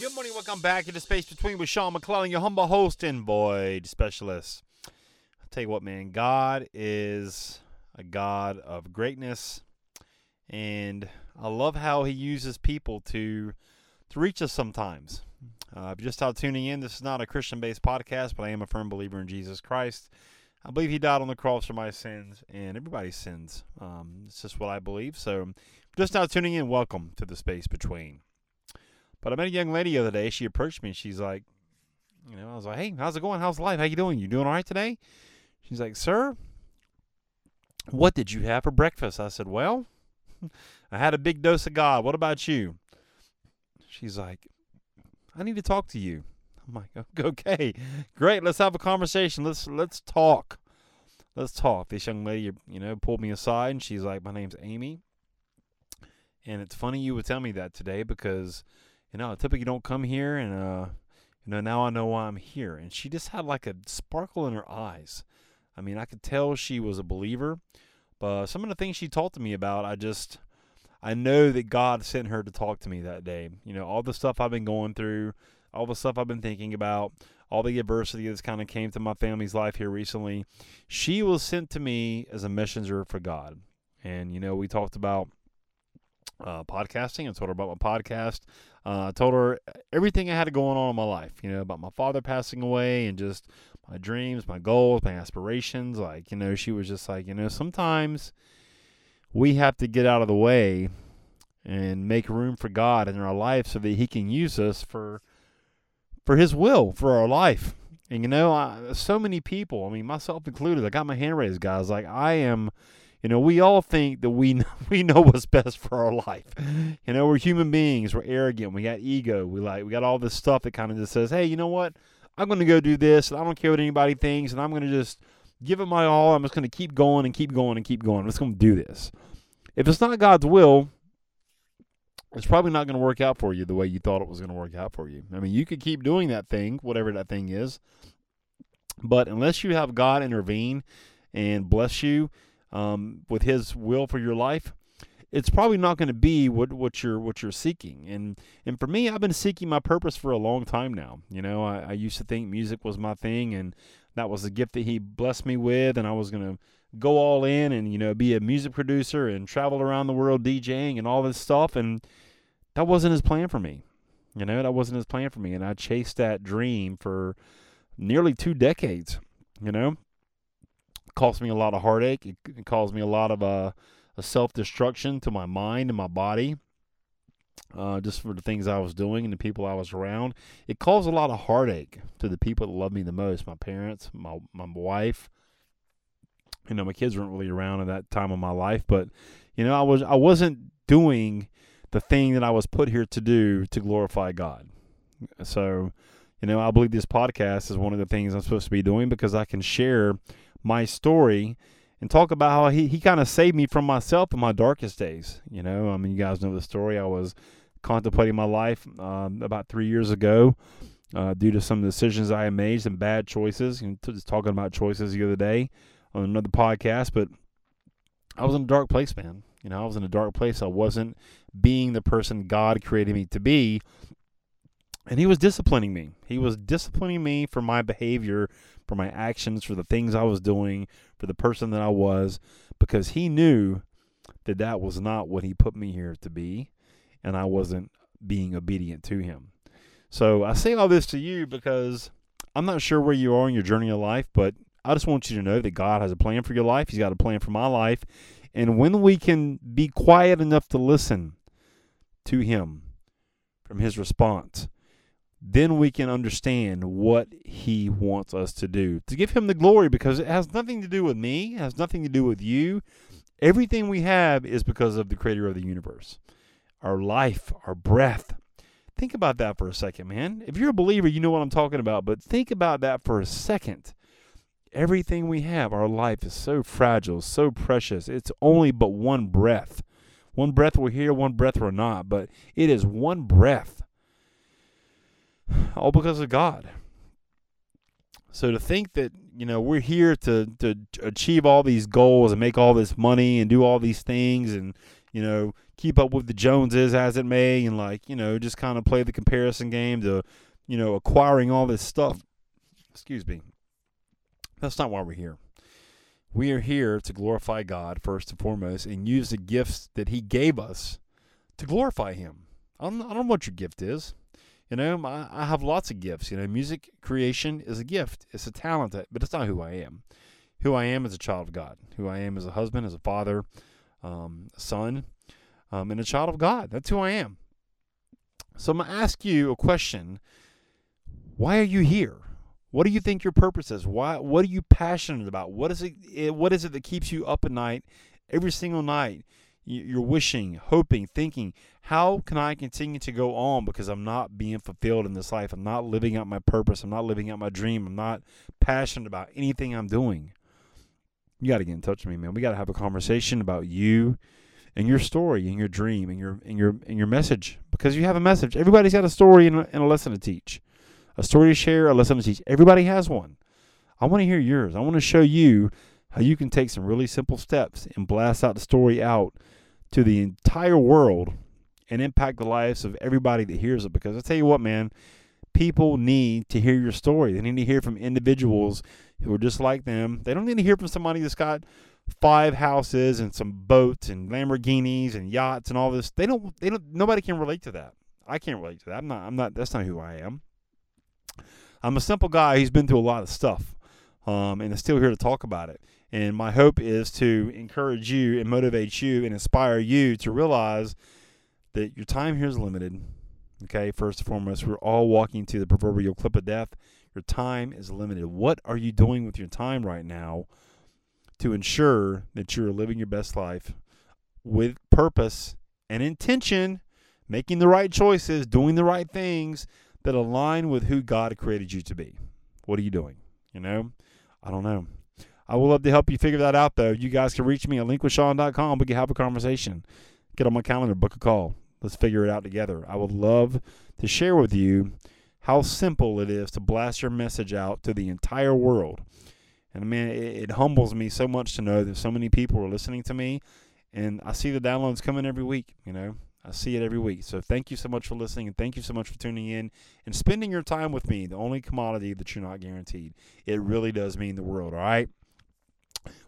Good morning. Welcome back to the Space Between with Sean McClellan, your humble host and void specialist. I'll tell you what, man, God is a God of greatness, and I love how He uses people to to reach us sometimes. Uh, if you're just out tuning in, this is not a Christian-based podcast, but I am a firm believer in Jesus Christ. I believe He died on the cross for my sins and everybody's sins. Um, it's just what I believe. So, just now tuning in, welcome to the Space Between. But I met a young lady the other day. She approached me. She's like, you know, I was like, hey, how's it going? How's life? How you doing? You doing all right today? She's like, sir, what did you have for breakfast? I said, well, I had a big dose of God. What about you? She's like, I need to talk to you. I'm like, okay, great. Let's have a conversation. Let's let's talk. Let's talk. This young lady, you know, pulled me aside and she's like, my name's Amy. And it's funny you would tell me that today because you know, typically don't come here and uh you know, now I know why I'm here. And she just had like a sparkle in her eyes. I mean, I could tell she was a believer, but some of the things she talked to me about, I just I know that God sent her to talk to me that day. You know, all the stuff I've been going through, all the stuff I've been thinking about, all the adversity that's kind of came to my family's life here recently. She was sent to me as a messenger for God. And, you know, we talked about uh, podcasting. I told her about my podcast. Uh, I told her everything I had going on in my life, you know, about my father passing away and just my dreams, my goals, my aspirations. Like, you know, she was just like, you know, sometimes we have to get out of the way and make room for God in our life so that He can use us for for His will for our life. And you know, I, so many people, I mean, myself included, I got my hand raised, guys. Like I am, you know, we all think that we we know what's best for our life. You know, we're human beings. We're arrogant. We got ego. We like we got all this stuff that kind of just says, hey, you know what? I'm going to go do this, and I don't care what anybody thinks, and I'm going to just give it my all. I'm just going to keep going and keep going and keep going. I'm just going to do this. If it's not God's will, it's probably not going to work out for you the way you thought it was going to work out for you. I mean, you could keep doing that thing, whatever that thing is, but unless you have God intervene and bless you um, with His will for your life, it's probably not going to be what, what you're what you're seeking. And and for me, I've been seeking my purpose for a long time now. You know, I, I used to think music was my thing, and that was the gift that He blessed me with, and I was going to go all in and you know be a music producer and travel around the world DJing and all this stuff. And that wasn't His plan for me. You know, that wasn't His plan for me, and I chased that dream for nearly two decades. You know, it cost me a lot of heartache. It, caused me a lot of uh a self destruction to my mind and my body, uh, just for the things I was doing and the people I was around. It caused a lot of heartache to the people that love me the most my parents, my, my wife. You know, my kids weren't really around at that time of my life, but you know, I was I wasn't doing the thing that I was put here to do to glorify God. So, you know, I believe this podcast is one of the things I'm supposed to be doing because I can share my story and talk about how he, he kind of saved me from myself in my darkest days. You know, I mean, you guys know the story. I was contemplating my life um, about three years ago uh, due to some decisions I had made, some bad choices. And just talking about choices the other day on another podcast, but I was in a dark place, man. You know, I was in a dark place. I wasn't being the person God created me to be. And he was disciplining me. He was disciplining me for my behavior, for my actions, for the things I was doing, for the person that I was, because he knew that that was not what he put me here to be, and I wasn't being obedient to him. So I say all this to you because I'm not sure where you are in your journey of life, but I just want you to know that God has a plan for your life. He's got a plan for my life. And when we can be quiet enough to listen to Him from His response, then we can understand what he wants us to do to give him the glory because it has nothing to do with me, it has nothing to do with you. Everything we have is because of the creator of the universe. Our life, our breath. Think about that for a second, man. If you're a believer, you know what I'm talking about, but think about that for a second. Everything we have, our life is so fragile, so precious. It's only but one breath. One breath we're here, one breath we're not, but it is one breath all because of God. So to think that you know we're here to to achieve all these goals and make all this money and do all these things and you know keep up with the Joneses as it may and like you know just kind of play the comparison game to you know acquiring all this stuff. Excuse me. That's not why we're here. We are here to glorify God first and foremost and use the gifts that He gave us to glorify Him. I don't, I don't know what your gift is. You know, I, I have lots of gifts. You know, music creation is a gift, it's a talent, but it's not who I am. Who I am as a child of God, who I am as a husband, as a father, um, son, um, and a child of God. That's who I am. So I'm going to ask you a question Why are you here? What do you think your purpose is? Why? What are you passionate about? What is it? Eh, what is it that keeps you up at night, every single night? You're wishing, hoping, thinking, how can I continue to go on because I'm not being fulfilled in this life? I'm not living out my purpose. I'm not living out my dream. I'm not passionate about anything I'm doing. You got to get in touch with me, man. We got to have a conversation about you and your story and your dream and your and your and your message because you have a message. Everybody's got a story and a, and a lesson to teach, a story to share, a lesson to teach. Everybody has one. I want to hear yours. I want to show you how you can take some really simple steps and blast out the story out to the entire world and impact the lives of everybody that hears it. Because I tell you what, man, people need to hear your story. They need to hear from individuals who are just like them. They don't need to hear from somebody that's got five houses and some boats and Lamborghinis and yachts and all this. They don't. They don't. Nobody can relate to that. I can't relate to that. I'm not. I'm not. That's not who I am. I'm a simple guy who's been through a lot of stuff, um, and is still here to talk about it. And my hope is to encourage you and motivate you and inspire you to realize that your time here is limited. Okay, first and foremost, we're all walking to the proverbial clip of death. Your time is limited. What are you doing with your time right now to ensure that you're living your best life with purpose and intention, making the right choices, doing the right things that align with who God created you to be? What are you doing? You know, I don't know. I would love to help you figure that out, though. You guys can reach me at linkwithsean.com. We can have a conversation. Get on my calendar, book a call. Let's figure it out together. I would love to share with you how simple it is to blast your message out to the entire world. And man, it, it humbles me so much to know that so many people are listening to me, and I see the downloads coming every week. You know, I see it every week. So thank you so much for listening, and thank you so much for tuning in and spending your time with me. The only commodity that you're not guaranteed. It really does mean the world. All right.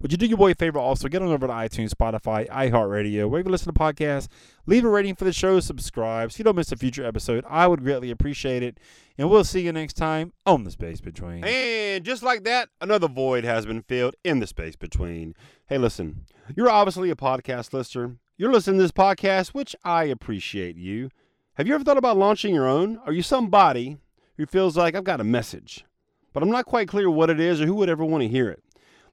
Would you do your boy a favor also? Get on over to iTunes, Spotify, iHeartRadio, wherever you listen to podcasts. Leave a rating for the show, subscribe so you don't miss a future episode. I would greatly appreciate it. And we'll see you next time on The Space Between. And just like that, another void has been filled in the space between. Hey, listen, you're obviously a podcast listener. You're listening to this podcast, which I appreciate you. Have you ever thought about launching your own? Are you somebody who feels like I've got a message, but I'm not quite clear what it is or who would ever want to hear it?